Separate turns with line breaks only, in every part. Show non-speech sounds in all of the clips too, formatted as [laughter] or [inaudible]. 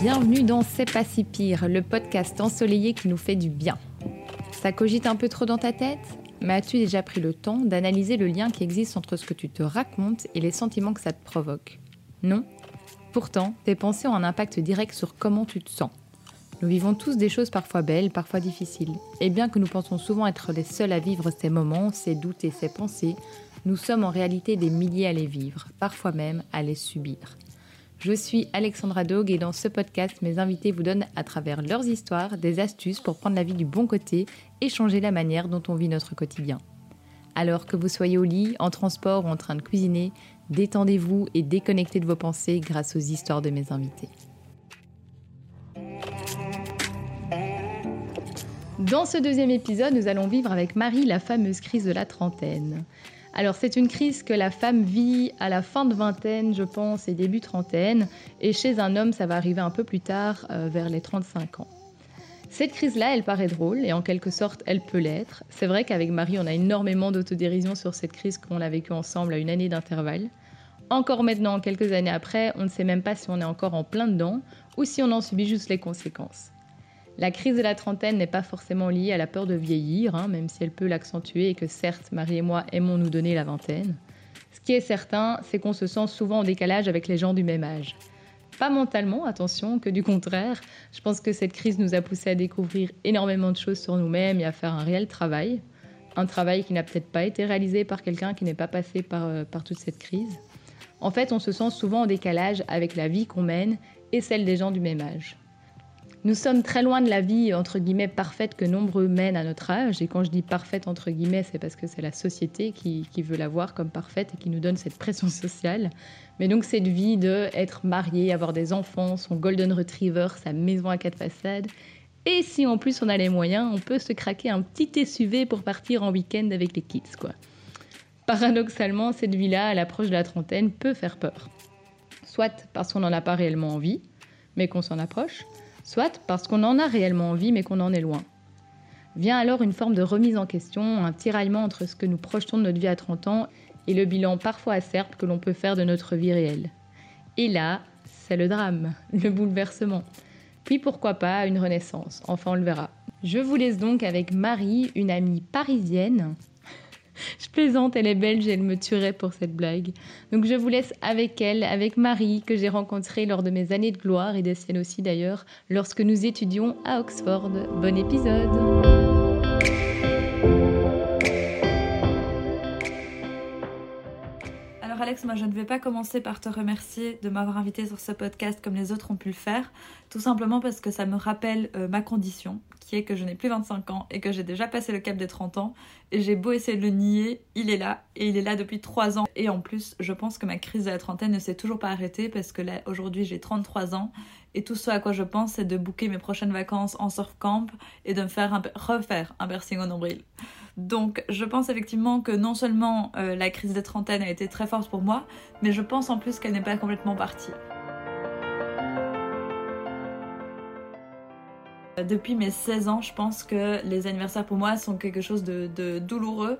Bienvenue dans C'est pas si pire, le podcast ensoleillé qui nous fait du bien. Ça cogite un peu trop dans ta tête? Mais as-tu déjà pris le temps d'analyser le lien qui existe entre ce que tu te racontes et les sentiments que ça te provoque? Non? Pourtant, tes pensées ont un impact direct sur comment tu te sens. Nous vivons tous des choses parfois belles, parfois difficiles. Et bien que nous pensons souvent être les seuls à vivre ces moments, ces doutes et ces pensées, nous sommes en réalité des milliers à les vivre, parfois même à les subir. Je suis Alexandra Dog et dans ce podcast, mes invités vous donnent à travers leurs histoires des astuces pour prendre la vie du bon côté et changer la manière dont on vit notre quotidien. Alors que vous soyez au lit, en transport ou en train de cuisiner, détendez-vous et déconnectez de vos pensées grâce aux histoires de mes invités. Dans ce deuxième épisode, nous allons vivre avec Marie la fameuse crise de la trentaine. Alors c'est une crise que la femme vit à la fin de vingtaine, je pense, et début trentaine, et chez un homme, ça va arriver un peu plus tard, euh, vers les 35 ans. Cette crise-là, elle paraît drôle, et en quelque sorte, elle peut l'être. C'est vrai qu'avec Marie, on a énormément d'autodérision sur cette crise qu'on a vécue ensemble à une année d'intervalle. Encore maintenant, quelques années après, on ne sait même pas si on est encore en plein dedans, ou si on en subit juste les conséquences. La crise de la trentaine n'est pas forcément liée à la peur de vieillir, hein, même si elle peut l'accentuer et que certes, Marie et moi aimons nous donner la vingtaine. Ce qui est certain, c'est qu'on se sent souvent en décalage avec les gens du même âge. Pas mentalement, attention, que du contraire. Je pense que cette crise nous a poussé à découvrir énormément de choses sur nous-mêmes et à faire un réel travail. Un travail qui n'a peut-être pas été réalisé par quelqu'un qui n'est pas passé par, euh, par toute cette crise. En fait, on se sent souvent en décalage avec la vie qu'on mène et celle des gens du même âge. Nous sommes très loin de la vie, entre guillemets, parfaite que nombreux mènent à notre âge. Et quand je dis parfaite, entre guillemets, c'est parce que c'est la société qui, veut la voir comme parfaite et qui nous donne cette pression sociale. Mais donc cette vie de être marié, avoir des enfants, son golden retriever, sa maison à quatre façades. Et si en plus on a les moyens, on peut se craquer un petit SUV pour partir en week-end avec les kids, quoi. Paradoxalement, cette vie-là, à l'approche de la trentaine, peut faire peur. Soit parce qu'on n'en a pas réellement envie, mais qu'on s'en approche, soit parce qu'on en a réellement envie mais qu'on en est loin. Vient alors une forme de remise en question, un tiraillement entre ce que nous projetons de notre vie à 30 ans et le bilan parfois acerbe que l'on peut faire de notre vie réelle. Et là, c'est le drame, le bouleversement. Puis pourquoi pas une renaissance, enfin on le verra. Je vous laisse donc avec Marie, une amie parisienne [laughs] je plaisante, elle est belge et elle me tuerait pour cette blague. Donc je vous laisse avec elle, avec Marie, que j'ai rencontrée lors de mes années de gloire et des siennes aussi d'ailleurs, lorsque nous étudions à Oxford. Bon épisode!
Alex, moi je ne vais pas commencer par te remercier de m'avoir invité sur ce podcast comme les autres ont pu le faire, tout simplement parce que ça me rappelle euh, ma condition, qui est que je n'ai plus 25 ans et que j'ai déjà passé le cap des 30 ans. Et j'ai beau essayer de le nier, il est là et il est là depuis 3 ans. Et en plus, je pense que ma crise de la trentaine ne s'est toujours pas arrêtée parce que là, aujourd'hui, j'ai 33 ans et tout ce à quoi je pense, c'est de booker mes prochaines vacances en surf camp et de me faire refaire un piercing au nombril. Donc, je pense effectivement que non seulement euh, la crise de trentaine a été très forte pour moi, mais je pense en plus qu'elle n'est pas complètement partie. Depuis mes 16 ans, je pense que les anniversaires pour moi sont quelque chose de, douloureux.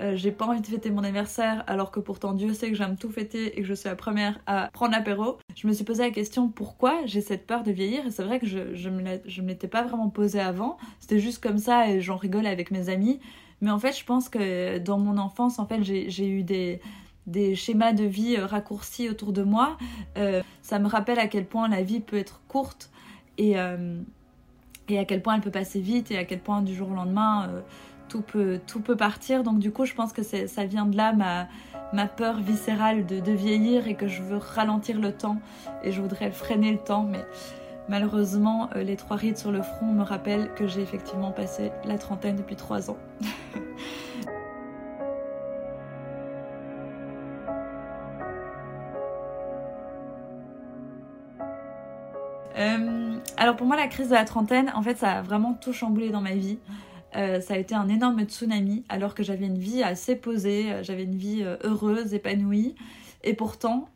Euh, j'ai pas envie de fêter mon anniversaire alors que pourtant Dieu sait que j'aime tout fêter et que je suis la première à prendre l'apéro. Je me suis posé la question pourquoi j'ai cette peur de vieillir? Et c'est vrai que je, je me l'étais pas vraiment posé avant. C'était juste comme ça et j'en rigole avec mes amis. Mais en fait, je pense que dans mon enfance, en fait, j'ai eu des, des schémas de vie euh, raccourcis autour de moi. Euh, ça me rappelle à quel point la vie peut être courte et, et à quel point elle peut passer vite et à quel point du jour au lendemain euh, tout, peut, tout peut partir. Donc du coup je pense que ça vient de là ma, ma peur viscérale de, vieillir et que je veux ralentir le temps et je voudrais freiner le temps mais malheureusement euh, les trois rides sur le front me rappellent que j'ai effectivement passé la trentaine depuis trois ans. [laughs] Euh, alors pour moi, la crise de la trentaine, en fait, ça a vraiment tout chamboulé dans ma vie. Euh, ça a été un énorme tsunami, alors que j'avais une vie assez posée, euh, j'avais une vie heureuse, épanouie. Et pourtant,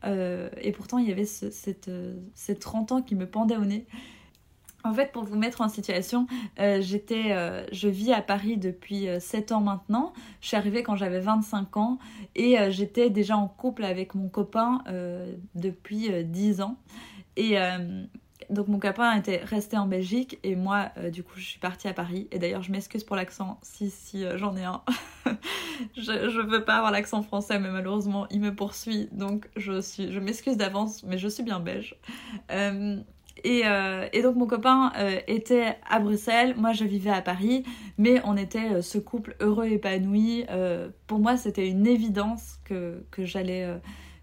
et pourtant il y avait cette, ces 30 ans qui me pendaient au nez. En fait, pour vous mettre en situation, euh, euh, je vis à Paris depuis 7 ans maintenant. Je suis arrivée quand j'avais 25 ans et j'étais déjà en couple avec mon copain depuis 10 ans. Et donc mon copain était resté en Belgique et moi, du coup, je suis partie à Paris. Et d'ailleurs, je m'excuse pour l'accent si, si j'en ai un. [laughs] je ne veux pas avoir l'accent français, mais malheureusement, il me poursuit. Donc je, suis, je m'excuse d'avance, mais je suis bien belge. Euh, et, donc mon copain euh, était à Bruxelles, moi je vivais à Paris, mais on était euh, ce couple heureux épanoui. pour moi c'était une évidence que, que j'allais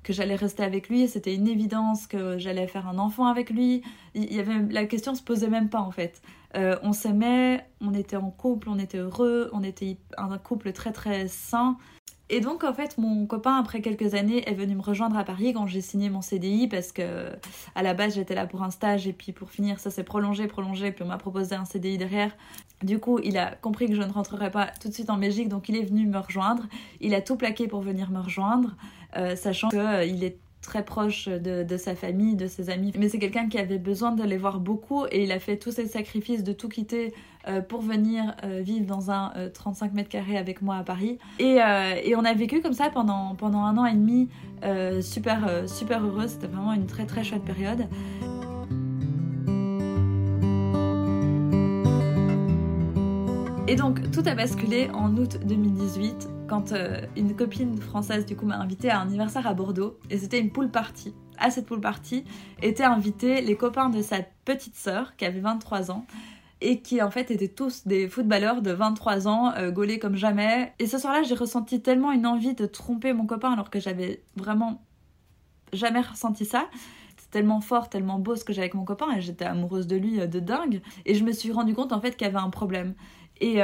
que j'allais rester avec lui, c'était une évidence que j'allais faire un enfant avec lui. Il y avait la question se posait même pas en fait. on s'aimait, on était en couple, on était heureux, on était un couple très très sain. Et donc en fait mon copain après quelques années est venu me rejoindre à Paris quand j'ai signé mon CDI parce que à la base j'étais là pour un stage et puis pour finir ça s'est prolongé prolongé puis on m'a proposé un CDI derrière. Du coup il a compris que je ne rentrerais pas tout de suite en Belgique donc il est venu me rejoindre. Il a tout plaqué pour venir me rejoindre euh, sachant qu'il euh, est très proche de, sa famille, de ses amis. Mais c'est quelqu'un qui avait besoin de les voir beaucoup et il a fait tous ces sacrifices de tout quitter euh, pour venir euh, vivre dans un 35 euh, mètres carrés avec moi à Paris. Et, on a vécu comme ça pendant, pendant un an et demi, super, super heureux. C'était vraiment une très très chouette période. Et donc tout a basculé en août 2018 quand euh, une copine française du coup m'a invité à un anniversaire à Bordeaux et c'était une pool party. À cette pool party étaient invités les copains de sa petite sœur qui avait 23 ans et qui en fait étaient tous des footballeurs de 23 ans, euh, gaulés comme jamais. Et ce soir-là, j'ai ressenti tellement une envie de tromper mon copain alors que j'avais vraiment jamais ressenti ça. Tellement fort, tellement beau ce que j'avais avec mon copain et j'étais amoureuse de lui euh, de dingue. Et je me suis rendu compte en fait qu'il y avait un problème. Et,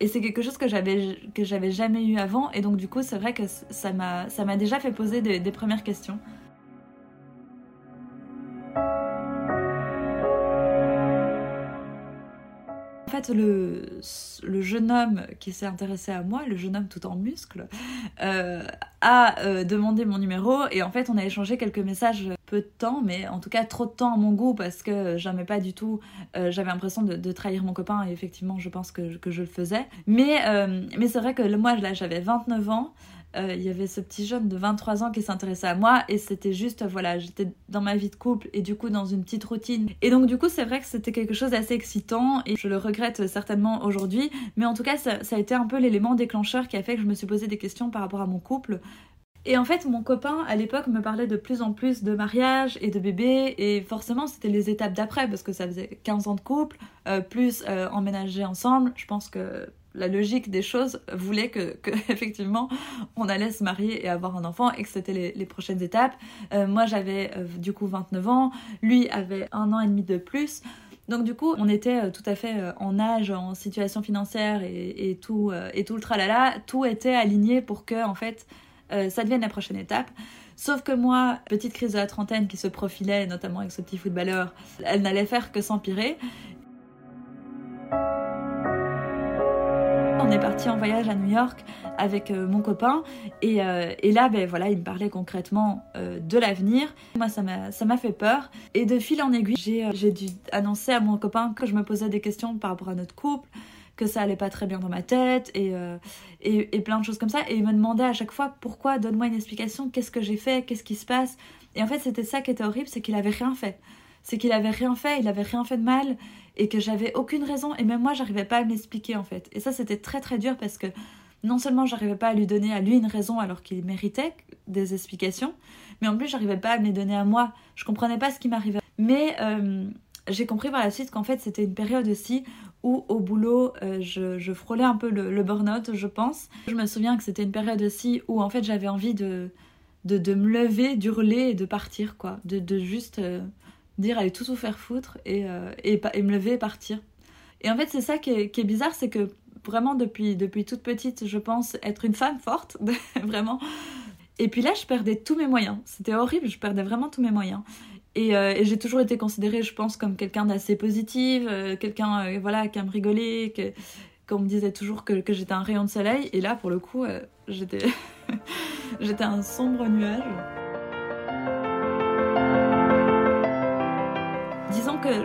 et c'est quelque chose que j'avais que j'avais jamais eu avant et donc du coup c'est vrai que ça m'a ça m'a déjà fait poser des, premières questions. En fait, le, jeune homme qui s'est intéressé à moi, le jeune homme tout en muscles, euh, a euh, demandé mon numéro et en fait on a échangé quelques messages peu de temps, mais en tout cas trop de temps à mon goût parce que j'aimais pas du tout, euh, j'avais l'impression de, trahir mon copain et effectivement je pense que, je le faisais. Mais, mais c'est vrai que moi là j'avais 29 ans, euh, il y avait ce petit jeune de 23 ans qui s'intéressait à moi et c'était juste, voilà, j'étais dans ma vie de couple et du coup dans une petite routine. Et donc du coup c'est vrai que c'était quelque chose d'assez excitant et je le regrette certainement aujourd'hui, mais en tout cas ça, a été un peu l'élément déclencheur qui a fait que je me suis posé des questions par rapport à mon couple. Et en fait, mon copain, à l'époque, me parlait de plus en plus de mariage et de bébé. Et forcément, c'était les étapes d'après, parce que ça faisait 15 ans de couple, euh, plus euh, emménager ensemble. Je pense que la logique des choses voulait que, [laughs] effectivement, on allait se marier et avoir un enfant et que c'était les, prochaines étapes. Euh, moi, j'avais du coup 29 ans. Lui avait un an et demi de plus. Donc du coup, on était tout à fait en âge, en situation financière et, tout, et tout le tralala. Tout était aligné pour que, en fait, euh, ça devienne la prochaine étape. Sauf que moi, petite crise de la trentaine qui se profilait, notamment avec ce petit footballeur, elle n'allait faire que s'empirer. On est parti en voyage à New York avec euh, mon copain et, euh, et, là, ben voilà, il me parlait concrètement de l'avenir. Moi, ça m'a fait peur et de fil en aiguille, j'ai dû annoncer à mon copain que je me posais des questions par rapport à notre couple, que ça allait pas très bien dans ma tête euh, et, et, plein de choses comme ça. Et il me demandait à chaque fois pourquoi, donne-moi une explication, qu'est-ce que j'ai fait, qu'est-ce qui se passe? Et en fait, c'était ça qui était horrible, c'est qu'il avait rien fait. C'est qu'il avait rien fait, il avait rien fait de mal et que j'avais aucune raison. Et même moi, j'arrivais pas à me l'expliquer en fait. Et ça, c'était très très dur parce que non seulement j'arrivais pas à lui donner à lui une raison alors qu'il méritait des explications, mais en plus, j'arrivais pas à me les donner à moi. Je comprenais pas ce qui m'arrivait. Mais euh, j'ai compris par la suite qu'en fait, c'était une période aussi où au boulot euh, je, frôlais un peu le, burn-out, je pense. Je me souviens que c'était une période aussi où en fait j'avais envie de, de, me lever, d'hurler et de partir, quoi. De, juste euh, dire allez tout vous faire foutre euh, et, et, me lever et partir. Et en fait, c'est ça qui est, bizarre, c'est que vraiment depuis, depuis toute petite, je pense être une femme forte, [laughs] vraiment. Et puis là, je perdais tous mes moyens. C'était horrible, je perdais vraiment tous mes moyens. Euh, et, j'ai toujours été considérée, je pense, comme quelqu'un d'assez positif, euh, quelqu'un euh, voilà, qui aime rigoler, qu'on me disait toujours que, que j'étais un rayon de soleil. Et là, pour le coup, j'étais, [laughs] j'étais un sombre nuage.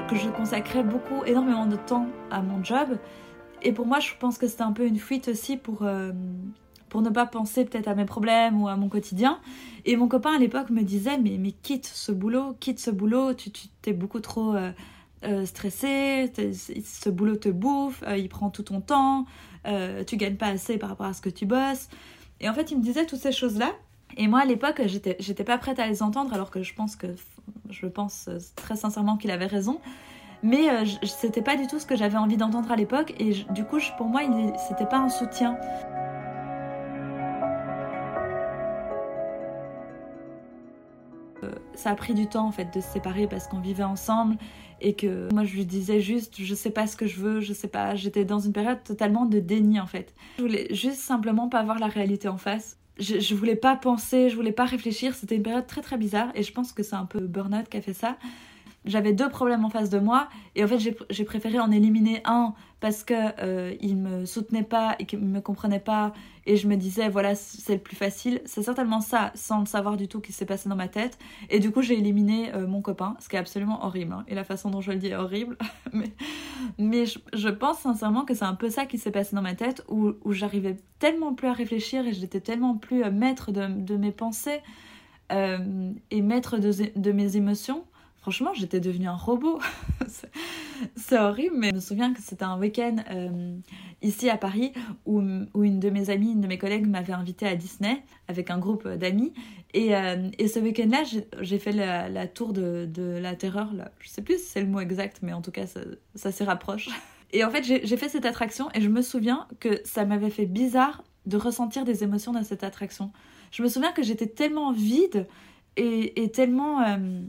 Que je consacrais beaucoup, énormément de temps à mon job. Et pour moi, je pense que c'était un peu une fuite aussi pour, euh, pour ne pas penser peut-être à mes problèmes ou à mon quotidien. Et mon copain à l'époque me disait mais, quitte ce boulot, quitte ce boulot, tu, tu t'es beaucoup trop euh, euh, stressé, ce boulot te bouffe, il prend tout ton temps, tu gagnes pas assez par rapport à ce que tu bosses. Et en fait, il me disait toutes ces choses-là. Et moi, à l'époque, j'étais, j'étais pas prête à les entendre, alors que je pense que, je pense très sincèrement qu'il avait raison. Mais euh, c'était pas du tout ce que j'avais envie d'entendre à l'époque, et du coup, pour moi, c'était pas un soutien. Euh, ça a pris du temps en fait de se séparer parce qu'on vivait ensemble et que moi je lui disais juste je sais pas ce que je veux, je sais pas, j'étais dans une période totalement de déni en fait. Je voulais juste simplement pas voir la réalité en face je, voulais pas penser, je voulais pas réfléchir. C'était une période très très bizarre et je pense que c'est un peu Burnout qui a fait ça j'avais deux problèmes en face de moi et en fait j'ai préféré en éliminer un parce que euh, il me soutenait pas et qu'il me comprenait pas et je me disais voilà c'est le plus facile. C'est certainement ça sans le savoir du tout qui s'est passé dans ma tête. Et du coup j'ai éliminé euh, mon copain ce qui est absolument horrible hein. et la façon dont je le dis est horrible. [laughs] Mais, mais je, pense sincèrement que c'est un peu ça qui s'est passé dans ma tête où, où j'arrivais tellement plus à réfléchir et j'étais tellement plus euh, maître de, de mes pensées euh, et maître de, de mes émotions Franchement, j'étais devenue un robot. [laughs] c'est horrible, mais je me souviens que c'était un week-end euh, ici à Paris où, où, une de mes amies, une de mes collègues m'avait invitée à Disney avec un groupe d'amis. Et, euh, et, ce week-end-là, j'ai fait la, tour de, la terreur. Là. Je sais plus si c'est le mot exact, mais en tout cas, ça, ça s'y rapproche. Et en fait, j'ai fait cette attraction et je me souviens que ça m'avait fait bizarre de ressentir des émotions dans cette attraction. Je me souviens que j'étais tellement vide et, et tellement... Euh,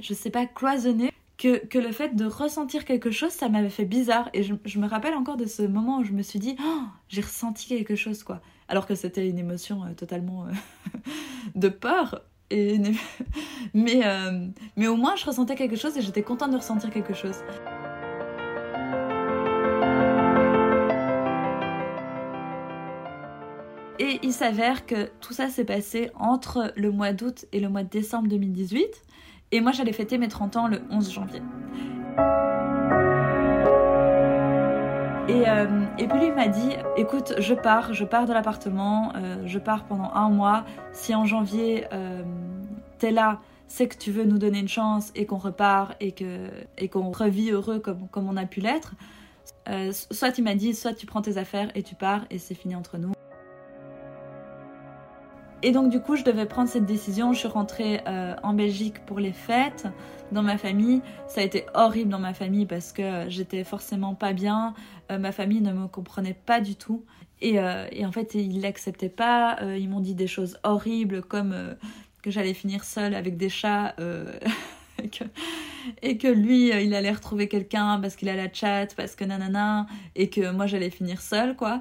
je sais pas, cloisonné, que, que, le fait de ressentir quelque chose, ça m'avait fait bizarre. Et je, me rappelle encore de ce moment où je me suis dit, oh, j'ai ressenti quelque chose, quoi. Alors que c'était une émotion euh, totalement euh, [laughs] de peur. Et, [laughs] mais, euh, mais au moins, je ressentais quelque chose et j'étais contente de ressentir quelque chose. Et il s'avère que tout ça s'est passé entre le mois d'août et le mois de décembre 2018. Et moi, j'allais fêter mes 30 ans le 11 janvier. Et, euh, et, puis lui m'a dit, écoute, je pars, je pars de l'appartement, euh, je pars pendant un mois. Si en janvier, euh, t'es là, c'est que tu veux nous donner une chance et qu'on repart et que et qu'on revit heureux comme, comme on a pu l'être. soit il m'a dit, soit tu prends tes affaires et tu pars et c'est fini entre nous. Et donc du coup, je devais prendre cette décision. Je suis rentrée euh, en Belgique pour les fêtes dans ma famille. Ça a été horrible dans ma famille parce que j'étais forcément pas bien. Euh, ma famille ne me comprenait pas du tout. Et, euh, et en fait, ils l'acceptaient pas. ils m'ont dit des choses horribles comme que j'allais finir seule avec des chats. [laughs] [laughs] et, que, lui, il allait retrouver quelqu'un parce qu'il a la chat, parce que nanana, et que moi j'allais finir seule, quoi.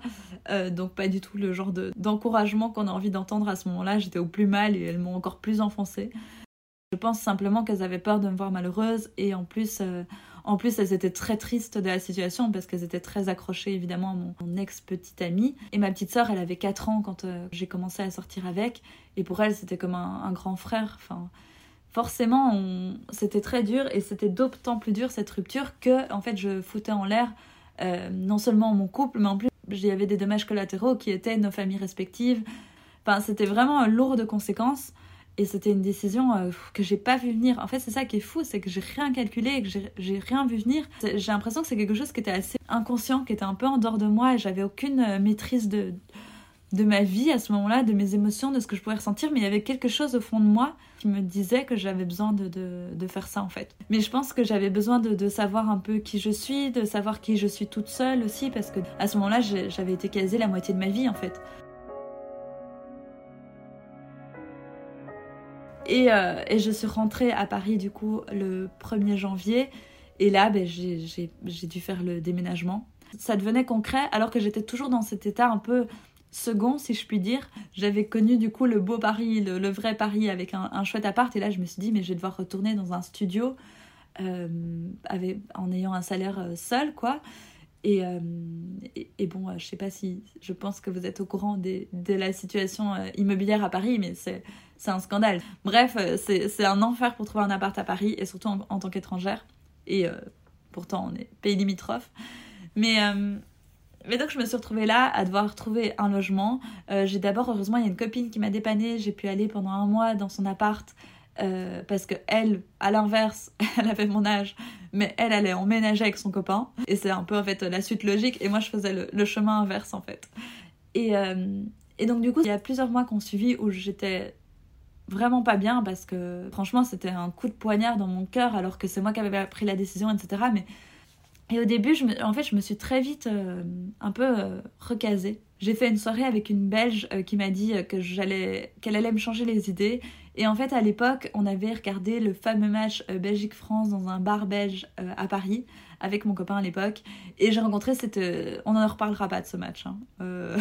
Euh, donc pas du tout le genre d'encouragement qu'on a envie d'entendre à ce moment-là. J'étais au plus mal et elles m'ont encore plus enfoncée. Je pense simplement qu'elles avaient peur de me voir malheureuse et en plus, euh, en plus elles étaient très tristes de la situation parce qu'elles étaient très accrochées évidemment à mon, ex-petite amie. Et ma petite sœur, elle avait 4 ans quand euh, j'ai commencé à sortir avec et pour elle c'était comme un, un, grand frère. Enfin, forcément, c'était très dur et c'était d'autant plus dur cette rupture que en fait je foutais en l'air non seulement mon couple mais en plus il y avait des dommages collatéraux qui étaient nos familles respectives. Enfin, c'était vraiment lourd de conséquences. Et c'était une décision euh, que j'ai pas vu venir. En fait, c'est ça qui est fou, c'est que j'ai rien calculé, que j'ai rien vu venir. J'ai l'impression que c'est quelque chose qui était assez inconscient, qui était un peu en dehors de moi et j'avais aucune euh, maîtrise de, de ma vie à ce moment-là, de mes émotions, de ce que je pouvais ressentir, mais il y avait quelque chose au fond de moi qui me disait que j'avais besoin de, de, faire ça en fait. Mais je pense que j'avais besoin de, de, savoir un peu qui je suis, de savoir qui je suis toute seule aussi, parce que à ce moment-là, j'avais été casée la moitié de ma vie en fait. Et, euh, et, je suis rentrée à Paris du coup le 1er janvier, et là ben, j'ai dû faire le déménagement. Ça devenait concret alors que j'étais toujours dans cet état un peu second, si je puis dire. J'avais connu du coup le beau Paris, le, vrai Paris avec un, chouette appart. Et là, je me suis dit, mais je vais devoir retourner dans un studio euh, en ayant un salaire euh, seul, quoi. Et, euh, bon, je sais pas si. Je pense que vous êtes au courant de la situation immobilière à Paris, mais c'est un scandale. Bref, c'est un enfer pour trouver un appart à Paris et surtout en, tant qu'étrangère. Et pourtant, on est pays limitrophe. Mais, mais donc, je me suis retrouvée là à devoir trouver un logement. j'ai d'abord, heureusement, il y a une copine qui m'a dépannée. J'ai pu aller pendant un mois dans son appart. parce que elle, à l'inverse, [laughs] elle avait mon âge, mais elle allait emménager avec son copain. Et c'est un peu en fait la suite logique. Et moi, je faisais le, chemin inverse en fait. Et, et donc, du coup, il y a plusieurs mois qu'on suivi où j'étais vraiment pas bien parce que franchement, c'était un coup de poignard dans mon cœur alors que c'est moi qui avais pris la décision, etc. Mais et au début, je me... en fait, je me suis très vite euh, un peu euh, recasée. J'ai fait une soirée avec une Belge euh, qui m'a dit que j'allais, qu'elle allait me changer les idées. Et en fait, à l'époque, on avait regardé le fameux match Belgique-France dans un bar belge à Paris avec mon copain à l'époque. Et j'ai rencontré cette. On n'en reparlera pas de ce match. Hein.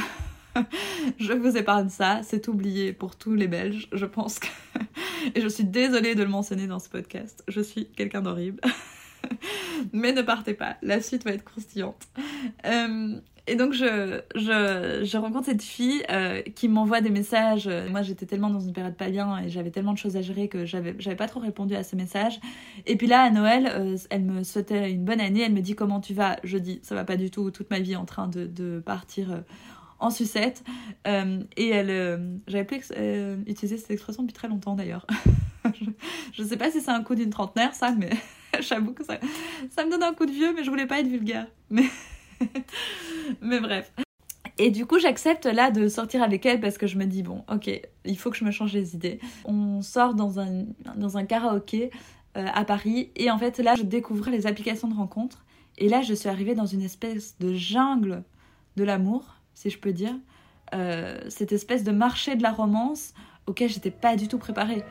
[laughs] je vous épargne ça, c'est oublié pour tous les Belges, je pense que... [laughs] Et je suis désolée de le mentionner dans ce podcast, je suis quelqu'un d'horrible. [laughs] [laughs] Mais ne partez pas, la suite va être croustillante. Euh, et donc je, je, je, rencontre cette fille euh, qui m'envoie des messages. Moi j'étais tellement dans une période pas bien et j'avais tellement de choses à gérer que j'avais, pas trop répondu à ces messages. Et puis là à Noël, euh, elle me souhaitait une bonne année. Elle me dit comment tu vas? Je dis ça va pas du tout. Toute ma vie en train de, de partir en sucette. Et elle, j'avais plus utilisé cette expression depuis très longtemps d'ailleurs. [laughs] je, ne sais pas si c'est un coup d'une trentenaire ça, mais [laughs] [laughs] j'avoue que ça, ça me donne un coup de vieux, mais je voulais pas être vulgaire. Mais, [laughs] mais bref. Et du coup, j'accepte là de sortir avec elle parce que je me dis, bon, ok, il faut que je me change les idées. On sort dans un, dans un karaoké à Paris et en fait là, je découvre les applications de rencontres. Et là, je suis arrivée dans une espèce de jungle de l'amour si je peux dire, euh, cette espèce de marché de la romance auquel j'étais pas du tout préparée.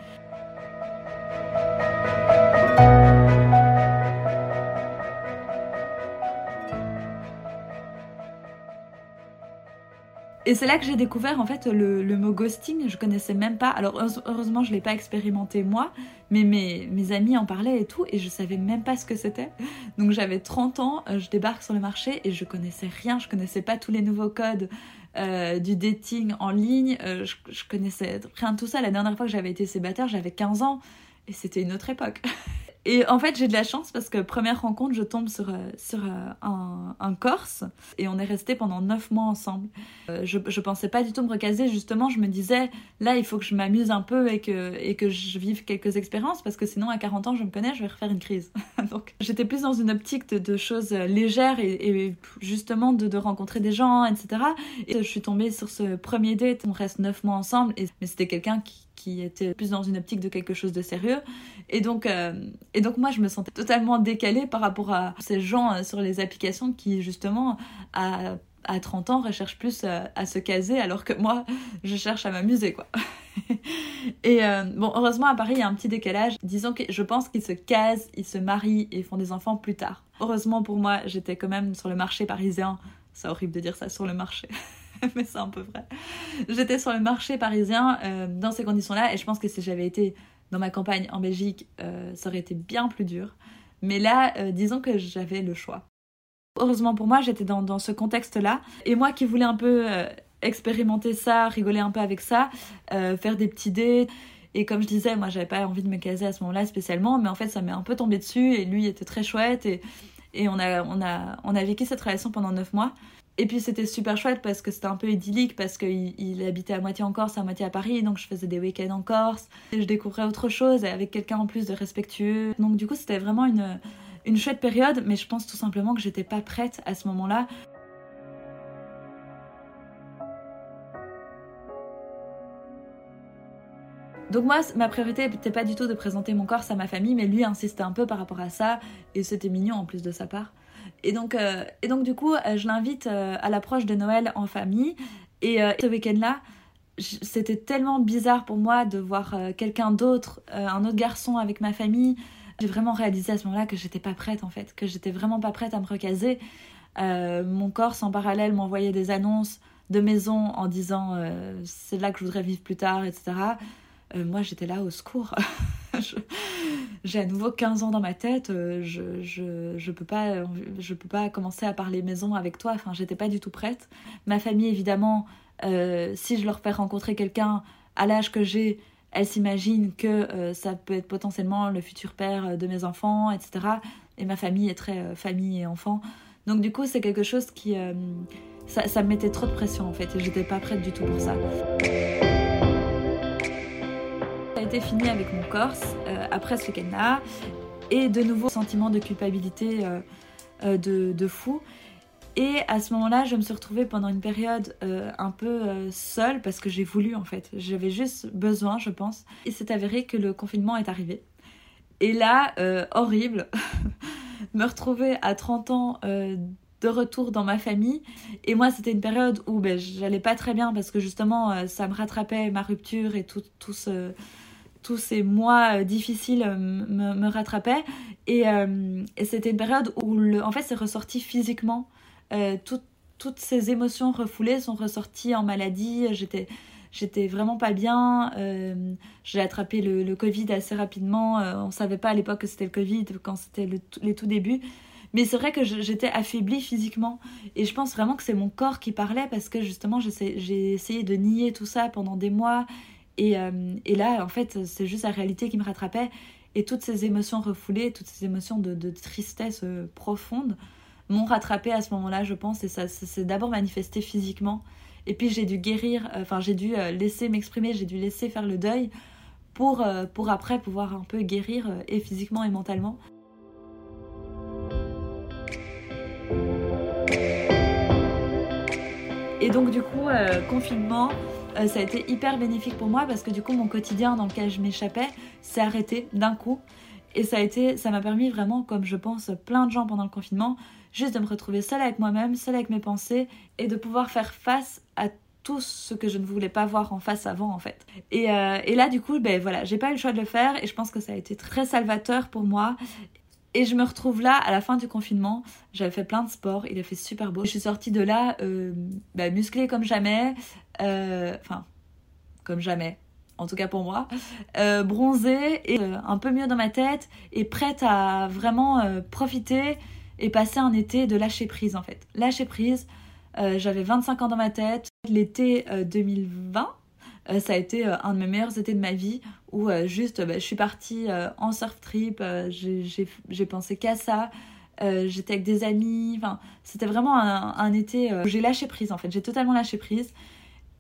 Et c'est là que j'ai découvert en fait le, mot ghosting, je connaissais même pas. Alors heureusement je l'ai pas expérimenté moi, mais mes, mes amis en parlaient et tout, et je savais même pas ce que c'était. Donc j'avais 30 ans, euh, je débarque sur le marché et je connaissais rien, je connaissais pas tous les nouveaux codes euh, du dating en ligne, euh, je, je connaissais rien de tout ça. La dernière fois que j'avais été célibataire, j'avais 15 ans, et c'était une autre époque. [laughs] Et en fait, j'ai de la chance parce que première rencontre, je tombe sur, euh, sur euh, un, Corse et on est resté pendant neuf mois ensemble. Euh, je, je pensais pas du tout me recaser, justement, je me disais, là, il faut que je m'amuse un peu et que, et que je vive quelques expériences parce que sinon, à 40 ans, je me connais, je vais refaire une crise. [laughs] Donc, j'étais plus dans une optique de, choses légères et, justement de, de, rencontrer des gens, etc. Et je suis tombée sur ce premier date, on reste neuf mois ensemble, et, mais c'était quelqu'un qui qui était plus dans une optique de quelque chose de sérieux. Et donc, euh, et donc moi, je me sentais totalement décalée par rapport à ces gens euh, sur les applications qui, justement, à, à 30 ans, recherchent plus euh, à, se caser, alors que moi, je cherche à m'amuser, quoi. [laughs] et bon, heureusement, à Paris, il y a un petit décalage. Disons que je pense qu'ils se casent, ils se marient et font des enfants plus tard. Heureusement pour moi, j'étais quand même sur le marché parisien. C'est horrible de dire ça sur le marché. [laughs] [laughs] mais c'est un peu vrai. J'étais sur le marché parisien euh, dans ces conditions-là et je pense que si j'avais été dans ma campagne en Belgique, euh, ça aurait été bien plus dur. Mais là, euh, disons que j'avais le choix. Heureusement pour moi, j'étais dans, ce contexte-là. Et moi qui voulais un peu expérimenter ça, rigoler un peu avec ça, faire des petits dés. Et comme je disais, moi j'avais pas envie de me caser à ce moment-là spécialement, mais en fait ça m'est un peu tombé dessus et lui était très chouette et, et on, a, on, a, on a vécu cette relation pendant 9 mois. Et puis c'était super chouette parce que c'était un peu idyllique parce qu'il il habitait à moitié en Corse, à moitié à Paris, donc je faisais des week-ends en Corse. Et je découvrais autre chose avec quelqu'un en plus de respectueux. Donc du coup c'était vraiment une, une chouette période, mais je pense tout simplement que j'étais pas prête à ce moment-là. Donc moi, ma priorité n'était pas du tout de présenter mon Corse à ma famille, mais lui insistait un peu par rapport à ça, et c'était mignon en plus de sa part. Et donc, euh, et donc du coup, euh, je l'invite euh, à l'approche de Noël en famille. Et ce week-end-là, c'était tellement bizarre pour moi de voir quelqu'un d'autre, un autre garçon avec ma famille. J'ai vraiment réalisé à ce moment-là que j'étais pas prête en fait, que j'étais vraiment pas prête à me recaser. mon Corse en parallèle m'envoyait des annonces de maison en disant c'est là que je voudrais vivre plus tard, etc. moi j'étais là au secours. [laughs] [laughs] j'ai à nouveau 15 ans dans ma tête, euh, je, je, je, peux pas, je peux pas commencer à parler maison avec toi, enfin j'étais pas du tout prête. Ma famille évidemment, euh, si je leur fais rencontrer quelqu'un à l'âge que j'ai, elles s'imaginent que euh, ça peut être potentiellement le futur père de mes enfants, etc. et ma famille est très famille et enfant. Donc du coup, c'est quelque chose qui... ça, ça me mettait trop de pression en fait et j'étais pas prête du tout pour ça. Ça a été fini avec mon Corse après ce week-end-là et de nouveau sentiment de culpabilité de, de fou. Et à ce moment-là, je me suis retrouvée pendant une période euh, un peu euh, seule parce que j'ai voulu en fait. J'avais juste besoin, je pense. Et c'est avéré que le confinement est arrivé. Et là, euh, horrible, [laughs] me retrouver à 30 ans de retour dans ma famille. Et moi, c'était une période où ben, j'allais pas très bien parce que justement, ça me rattrapait ma rupture et tout, tout ce tous ces mois difficiles me, me rattrapaient. Et, et c'était une période où, le, en fait, c'est ressorti physiquement. Euh, toutes ces émotions refoulées sont ressorties en maladie. J'étais j'étais vraiment pas bien. Euh, j'ai attrapé le, Covid assez rapidement. Euh, on savait pas à l'époque que c'était le Covid quand c'était le, les tout débuts. Mais c'est vrai que j'étais affaiblie physiquement. Et je pense vraiment que c'est mon corps qui parlait parce que justement, j'ai essayé de nier tout ça pendant des mois. Et, et là, en fait, c'est juste la réalité qui me rattrapait. Et toutes ces émotions refoulées, toutes ces émotions de, de tristesse profonde, m'ont rattrapé à ce moment-là, je pense, et ça, s'est d'abord manifesté physiquement. Et puis j'ai dû guérir, euh, enfin j'ai dû euh, laisser m'exprimer, j'ai dû laisser faire le deuil pour, euh, pour après pouvoir un peu guérir et physiquement et mentalement. Et donc du coup, confinement, ça a été hyper bénéfique pour moi parce que du coup mon quotidien dans lequel je m'échappais s'est arrêté d'un coup. Et ça a été, ça m'a permis vraiment, comme je pense plein de gens pendant le confinement, juste de me retrouver seule avec moi-même, seule avec mes pensées et de pouvoir faire face à tout ce que je ne voulais pas voir en face avant en fait. Et, euh, et là du coup, ben voilà, j'ai pas eu le choix de le faire et je pense que ça a été très salvateur pour moi. Et je me retrouve là à la fin du confinement. J'avais fait plein de sport, il a fait super beau. Je suis sortie de là euh, ben, musclée comme jamais, euh, enfin comme jamais, en tout cas pour moi, euh, bronzée et un peu mieux dans ma tête et prête à vraiment profiter et passer un été de lâcher prise en fait. Lâcher prise, j'avais 25 ans dans ma tête. L'été 2020, ça a été un de mes meilleurs étés de ma vie où juste bah, je suis partie en surf trip, j'ai pensé qu'à ça. j'étais avec des amis, c'était vraiment un, un été où j'ai lâché prise en fait, j'ai totalement lâché prise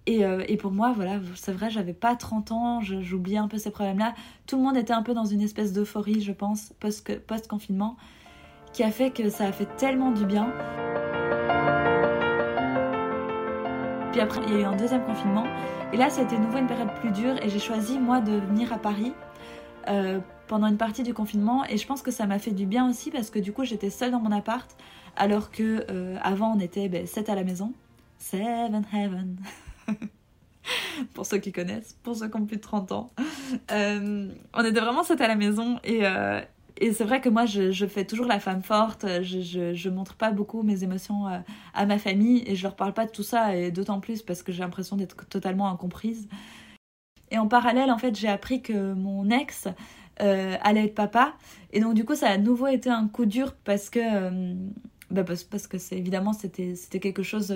euh, et, pour moi, voilà, c'est vrai, j'avais pas 30 ans, j'oubliais un peu ces problèmes-là. Tout le monde était un peu dans une espèce d'euphorie, je pense, post-confinement, qui a fait que ça a fait tellement du bien. Puis après, il y a eu un deuxième confinement. Et là, ça a nouveau une période plus dure. Et j'ai choisi, moi, de venir à Paris euh, pendant une partie du confinement. Et je pense que ça m'a fait du bien aussi parce que du coup, j'étais seule dans mon appart. Alors que euh, avant, on était ben, 7 à la maison. Seven Heaven. [laughs] pour ceux qui connaissent, pour ceux qui ont plus de 30 ans. Euh, on était vraiment sept à la maison et, et c'est vrai que moi je, fais toujours la femme forte, je, je, je, montre pas beaucoup mes émotions euh, à ma famille et je leur parle pas de tout ça et d'autant plus parce que j'ai l'impression d'être totalement incomprise. Et en parallèle en fait j'ai appris que mon ex allait être papa et donc du coup ça a à nouveau été un coup dur parce que bah parce, parce, que c'est évidemment c'était c'était quelque chose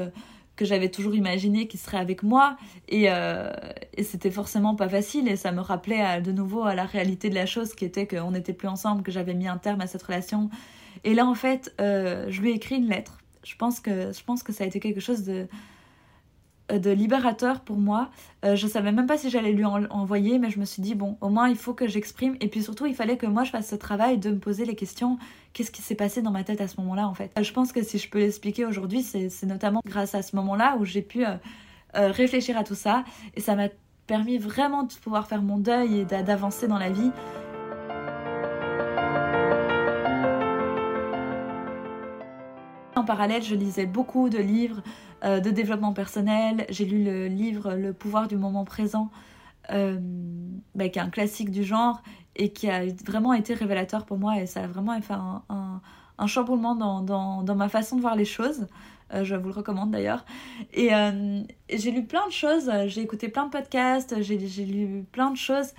que j'avais toujours imaginé qu'il serait avec moi. Et, euh, c'était forcément pas facile. Et ça me rappelait de nouveau à la réalité de la chose qui était qu'on n'était plus ensemble, que j'avais mis un terme à cette relation. Et là en fait euh, je lui ai écrit une lettre. Je pense que je pense que ça a été quelque chose de euh, de libérateur pour moi. Euh, je savais même pas si j'allais lui envoyer, mais je me suis dit, bon, au moins il faut que j'exprime. Et puis surtout, il fallait que moi je fasse ce travail de me poser les questions. Qu'est-ce qui s'est passé dans ma tête à ce moment-là, en fait? Je pense que si je peux l'expliquer aujourd'hui, c'est notamment grâce à ce moment-là où j'ai pu euh, réfléchir à tout ça. Et ça m'a permis vraiment de pouvoir faire mon deuil et d'avancer dans la vie. En parallèle, je lisais beaucoup de livres euh, de développement personnel. J'ai lu le livre Le pouvoir du moment présent, euh, bah, qui est un classique du genre et qui a vraiment été révélateur pour moi et ça a vraiment fait un, chamboulement dans, dans, dans, ma façon de voir les choses. Euh, je vous le recommande d'ailleurs. Et j'ai lu plein de choses, j'ai écouté plein de podcasts, j'ai lu plein de choses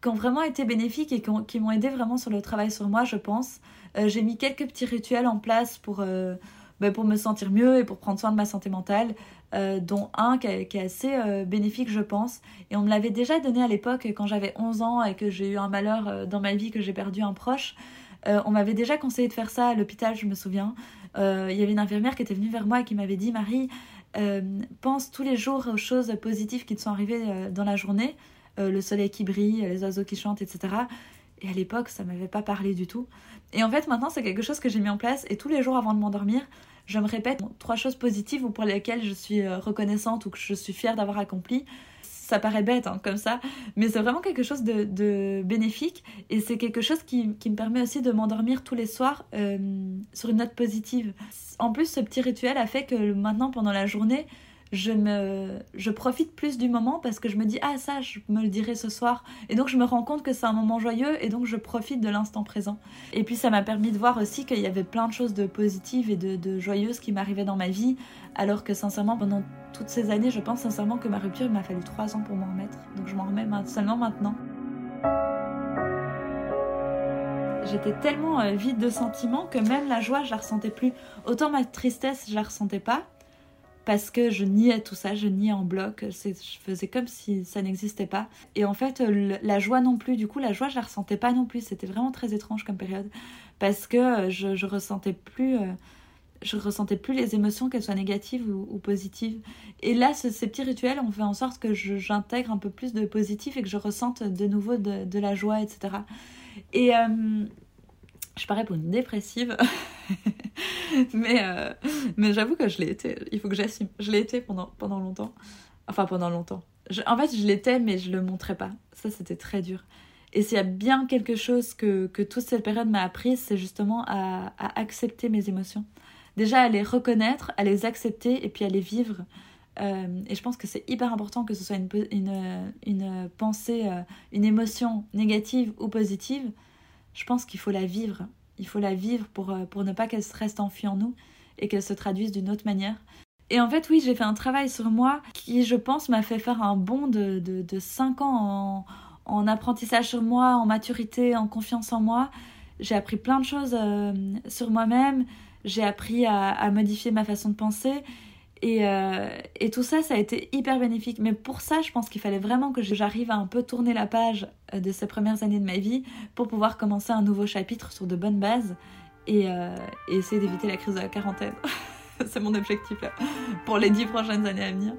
qui ont vraiment été bénéfiques et qui, m'ont aidé vraiment sur le travail sur moi, je pense. j'ai mis quelques petits rituels en place pour, bah, pour me sentir mieux et pour prendre soin de ma santé mentale, euh, dont un qui, est assez euh, bénéfique, je pense. Et on me l'avait déjà donné à l'époque quand j'avais 11 ans et que j'ai eu un malheur euh, dans ma vie, que j'ai perdu un proche. on m'avait déjà conseillé de faire ça à l'hôpital, je me souviens. Il y avait une infirmière qui était venue vers moi et qui m'avait dit Marie, pense tous les jours aux choses positives qui te sont arrivées dans la journée. le soleil qui brille, les oiseaux qui chantent, etc. Et à l'époque, ça m'avait pas parlé du tout. Et en fait, maintenant, c'est quelque chose que j'ai mis en place. Et tous les jours avant de m'endormir, je me répète trois choses positives ou pour lesquelles je suis euh, reconnaissante ou que je suis fière d'avoir accompli. Ça paraît bête hein, comme ça, mais c'est vraiment quelque chose de, bénéfique et c'est quelque chose qui, me permet aussi de m'endormir tous les soirs euh, sur une note positive. En plus, ce petit rituel a fait que maintenant, pendant la journée, je me je profite plus du moment parce que je me dis ah ça je me le dirai ce soir. Et donc je me rends compte que c'est un moment joyeux et donc je profite de l'instant présent. Et puis ça m'a permis de voir aussi qu'il y avait plein de choses de positives et de, joyeuses qui m'arrivaient dans ma vie. Alors que sincèrement pendant toutes ces années je pense sincèrement que ma rupture il m'a fallu trois ans pour m'en remettre. Donc je m'en remets seulement maintenant. J'étais tellement euh, vide de sentiments que même la joie, je la ressentais plus. Autant ma tristesse, je la ressentais pas, parce que je niais tout ça, je niais en bloc, je faisais comme si ça n'existait pas. Et en fait, la joie non plus, du coup, la joie, je la ressentais pas non plus. C'était vraiment très étrange comme période, parce que euh, je, je ressentais plus. Euh, je ressentais plus les émotions, qu'elles soient négatives ou, positives. Et là, ces petits rituels ont fait en sorte que j'intègre un peu plus de positif et que je ressente de nouveau de, la joie, etc. Et euh, je parais pour une dépressive. [laughs] [laughs] mais euh, mais j'avoue que je l'ai été. Il faut que j'assume. Je l'ai été pendant, pendant longtemps. Enfin, pendant longtemps. en fait, je l'étais, mais je le montrais pas. Ça, c'était très dur. Et s'il y a bien quelque chose que, que toute cette période m'a appris, c'est justement à, à, accepter mes émotions. Déjà, à les reconnaître, à les accepter et puis à les vivre. Euh, et je pense que c'est hyper important que ce soit une, une, une pensée, euh, une émotion négative ou positive. Je pense qu'il faut la vivre il faut la vivre pour, euh, pour ne pas qu'elle se reste enfuie en nous et qu'elle se traduise d'une autre manière. Et en fait, oui, j'ai fait un travail sur moi qui, je pense, m'a fait faire un bond de, de, de 5 ans en, en, apprentissage sur moi, en maturité, en confiance en moi. J'ai appris plein de choses euh, sur moi-même, j'ai appris à, modifier ma façon de penser et, euh, et, tout ça, ça a été hyper bénéfique. Mais pour ça, je pense qu'il fallait vraiment que j'arrive à un peu tourner la page euh, de ces premières années de ma vie pour pouvoir commencer un nouveau chapitre sur de bonnes bases et, euh, essayer d'éviter la crise de la quarantaine. [laughs] C'est mon objectif là, pour les dix prochaines années à venir.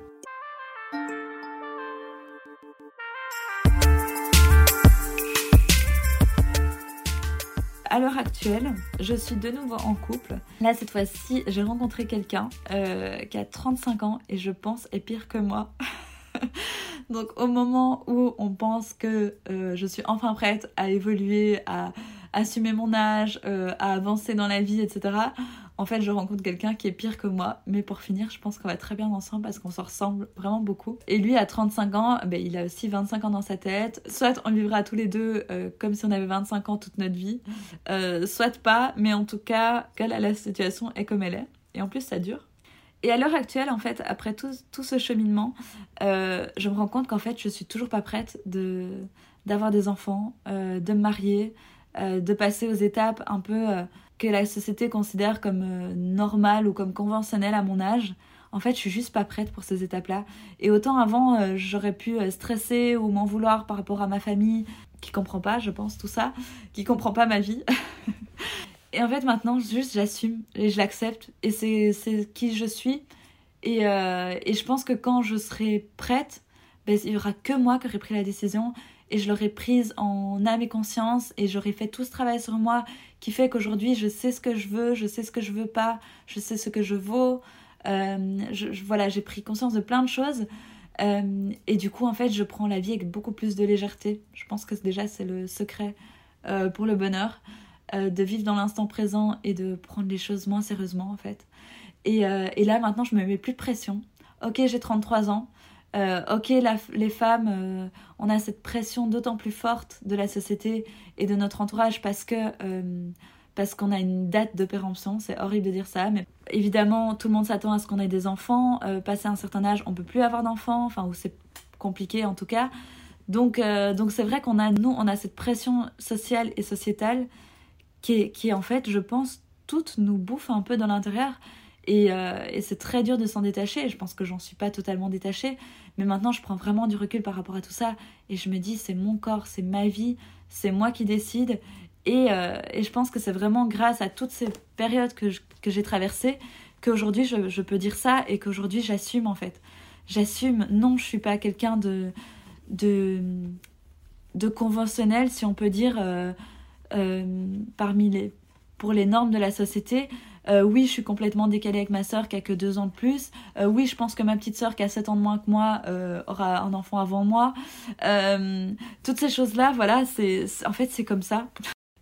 À l'heure actuelle, je suis de nouveau en couple. Là, cette fois-ci, j'ai rencontré quelqu'un euh, qui a 35 ans et je pense est pire que moi. [laughs] Donc, au moment où on pense que euh, je suis enfin prête à évoluer, à assumer mon âge, euh, à avancer dans la vie, etc., en fait, je rencontre quelqu'un qui est pire que moi. Mais pour finir, je pense qu'on va très bien ensemble parce qu'on se ressemble vraiment beaucoup. Et lui, à 35 ans, ben, il a aussi 25 ans dans sa tête. Soit on vivra tous les deux euh, comme si on avait 25 ans toute notre vie, euh, soit pas. Mais en tout cas, la situation est comme elle est. Et en plus, ça dure. Et à l'heure actuelle, en fait, après tout, tout ce cheminement, euh, je me rends compte qu'en fait, je suis toujours pas prête de d'avoir des enfants, de me marier, de passer aux étapes un peu que la société considère comme euh, normal ou comme conventionnel à mon âge. En fait, je suis juste pas prête pour ces étapes-là. Et autant avant, euh, j'aurais pu euh, stresser ou m'en vouloir par rapport à ma famille, qui comprend pas, je pense, tout ça, qui comprend pas ma vie. [laughs] et en fait, maintenant, juste j'assume et je l'accepte. Et c'est qui je suis. Et, et, je pense que quand je serai prête, ben, il y aura que moi qui aurai pris la décision et je l'aurais prise en âme et conscience et j'aurais fait tout ce travail sur moi qui fait qu'aujourd'hui je sais ce que je veux, je sais ce que je veux pas, je sais ce que je vaux. Euh, je, voilà, j'ai pris conscience de plein de choses euh, et du coup en fait je prends la vie avec beaucoup plus de légèreté. Je pense que déjà c'est le secret euh, pour le bonheur, de vivre dans l'instant présent et de prendre les choses moins sérieusement en fait. Et, et là maintenant je me mets plus de pression. Ok j'ai 33 ans, ok, les femmes, on a cette pression d'autant plus forte de la société et de notre entourage parce que euh, parce qu'on a une date de péremption. C'est horrible de dire ça, mais évidemment, tout le monde s'attend à ce qu'on ait des enfants. passé un certain âge, on peut plus avoir d'enfants, enfin, ou c'est compliqué en tout cas. Donc, donc c'est vrai qu'on a, nous, on a cette pression sociale et sociétale qui qui en fait, je pense, toutes nous bouffe un peu dans l'intérieur. Et, euh, et c'est très dur de s'en détacher. Je pense que j'en suis pas totalement détachée. Mais maintenant, je prends vraiment du recul par rapport à tout ça. Et je me dis, c'est mon corps, c'est ma vie, c'est moi qui décide. Et, et, je pense que c'est vraiment grâce à toutes ces périodes que, que j'ai traversées qu'aujourd'hui je, je, peux dire ça et qu'aujourd'hui j'assume en fait. J'assume, non, je suis pas quelqu'un de, de, de conventionnel, si on peut dire, euh, euh, parmi les, pour les normes de la société. Euh, oui, je suis complètement décalée avec ma sœur qui a que deux ans de plus. oui, je pense que ma petite sœur qui a sept ans de moins que moi aura un enfant avant moi. toutes ces choses-là, voilà, c'est en fait c'est comme ça.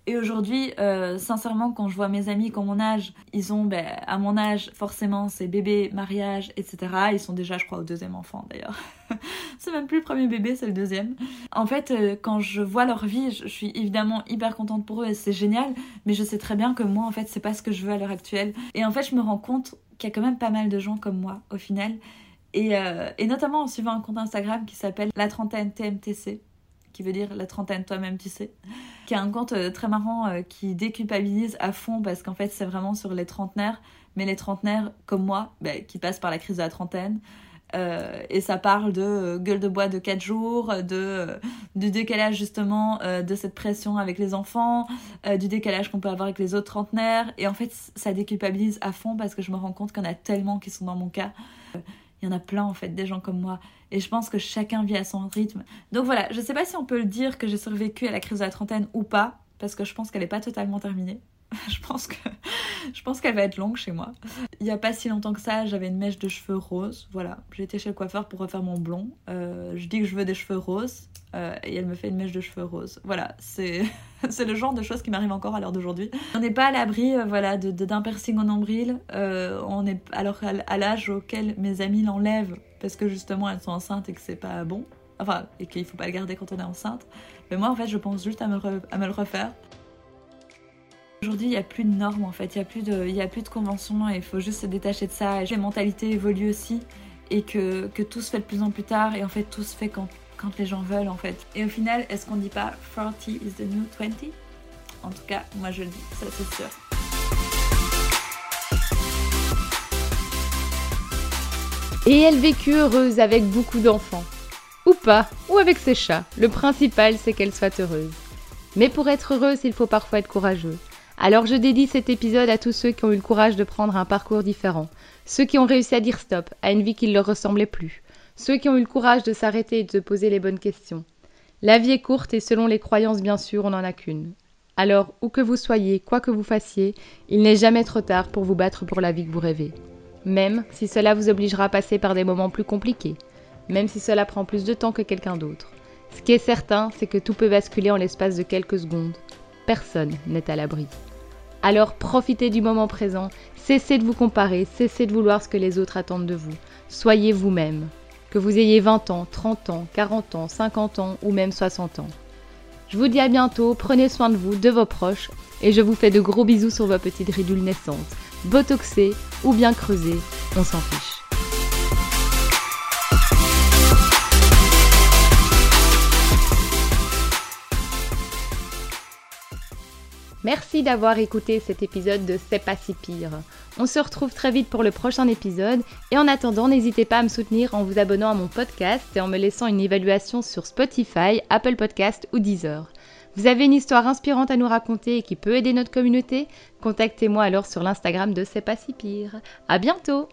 Et aujourd'hui, euh, sincèrement, quand je vois mes amis qui ont mon âge, ils ont, ben, à mon âge, forcément, c'est bébé, mariage, etc. Ils sont déjà, je crois, au deuxième enfant d'ailleurs. [laughs] c'est même plus le premier bébé, c'est le deuxième. En fait, euh, quand je vois leur vie, je, suis évidemment hyper contente pour eux et c'est génial, mais je sais très bien que moi, en fait, c'est pas ce que je veux à l'heure actuelle. Et en fait, je me rends compte qu'il y a quand même pas mal de gens comme moi, au final. Et, euh, et notamment en suivant un compte Instagram qui s'appelle La Trentaine TMTC qui veut dire la trentaine toi-même tu sais, qui a un compte euh, très marrant euh, qui déculpabilise à fond parce qu'en fait c'est vraiment sur les trentenaires, mais les trentenaires comme moi, bah, qui passent par la crise de la trentaine. Euh, et ça parle de gueule de bois de 4 jours, de, du décalage justement de cette pression avec les enfants, du décalage qu'on peut avoir avec les autres trentenaires. Et en fait, ça déculpabilise à fond parce que je me rends compte qu'il y en a tellement qui sont dans mon cas. Il y en a plein en fait, des gens comme moi. Et je pense que chacun vit à son rythme. Donc voilà, je sais pas si on peut le dire que j'ai survécu à la crise de la trentaine ou pas, parce que je pense qu'elle n'est pas totalement terminée. [laughs] je pense que je pense qu'elle va être longue chez moi. Il y a pas si longtemps que ça, j'avais une mèche de cheveux roses. Voilà, été chez le coiffeur pour refaire mon blond. Euh, je dis que je veux des cheveux roses euh, et elle me fait une mèche de cheveux roses. Voilà, c'est [laughs] le genre de choses qui m'arrivent encore à l'heure d'aujourd'hui. On n'est pas à l'abri, euh, voilà, de d'un piercing au nombril. on est alors à l'âge auquel mes amis l'enlèvent parce que justement elles sont enceintes et que c'est pas bon. Enfin, et qu'il faut pas le garder quand on est enceinte. Mais moi, en fait, je pense juste à me, à me le refaire. Aujourd'hui, il n'y a plus de normes en fait, il n'y a, plus de, il a plus de conventions et il faut juste se détacher de ça. Et les mentalités évoluent aussi et que, que tout se fait de plus en plus tard et en fait tout se fait quand, quand les gens veulent en fait. Et au final, est-ce qu'on dit pas 40 is the new 20 En tout cas, moi je le dis, ça c'est sûr.
Et elle vécut heureuse avec beaucoup d'enfants. Ou pas, ou avec ses chats. Le principal, c'est qu'elle soit heureuse. Mais pour être heureuse, il faut parfois être courageux. Alors je dédie cet épisode à tous ceux qui ont eu le courage de prendre un parcours différent, ceux qui ont réussi à dire stop à une vie qui ne leur ressemblait plus, ceux qui ont eu le courage de s'arrêter et de se poser les bonnes questions. La vie est courte et selon les croyances bien sûr on n'en a qu'une. Alors, où que vous soyez, quoi que vous fassiez, il n'est jamais trop tard pour vous battre pour la vie que vous rêvez. Même si cela vous obligera à passer par des moments plus compliqués, même si cela prend plus de temps que quelqu'un d'autre. Ce qui est certain, c'est que tout peut basculer en l'espace de quelques secondes. Personne n'est à l'abri. Alors profitez du moment présent, cessez de vous comparer, cessez de vouloir ce que les autres attendent de vous. Soyez vous-même. Que vous ayez 20 ans, 30 ans, 40 ans, 50 ans ou même 60 ans. Je vous dis à bientôt, prenez soin de vous, de vos proches, et je vous fais de gros bisous sur vos petites ridules naissantes. Botoxées ou bien creusées, on s'en fiche. Merci d'avoir écouté cet épisode de C'est pas si pire. On se retrouve très vite pour le prochain épisode et en attendant, n'hésitez pas à me soutenir en vous abonnant à mon podcast et en me laissant une évaluation sur Spotify, Apple Podcast ou Deezer. Vous avez une histoire inspirante à nous raconter et qui peut aider notre communauté? Contactez-moi alors sur l'Instagram de C'est pas si pire. À bientôt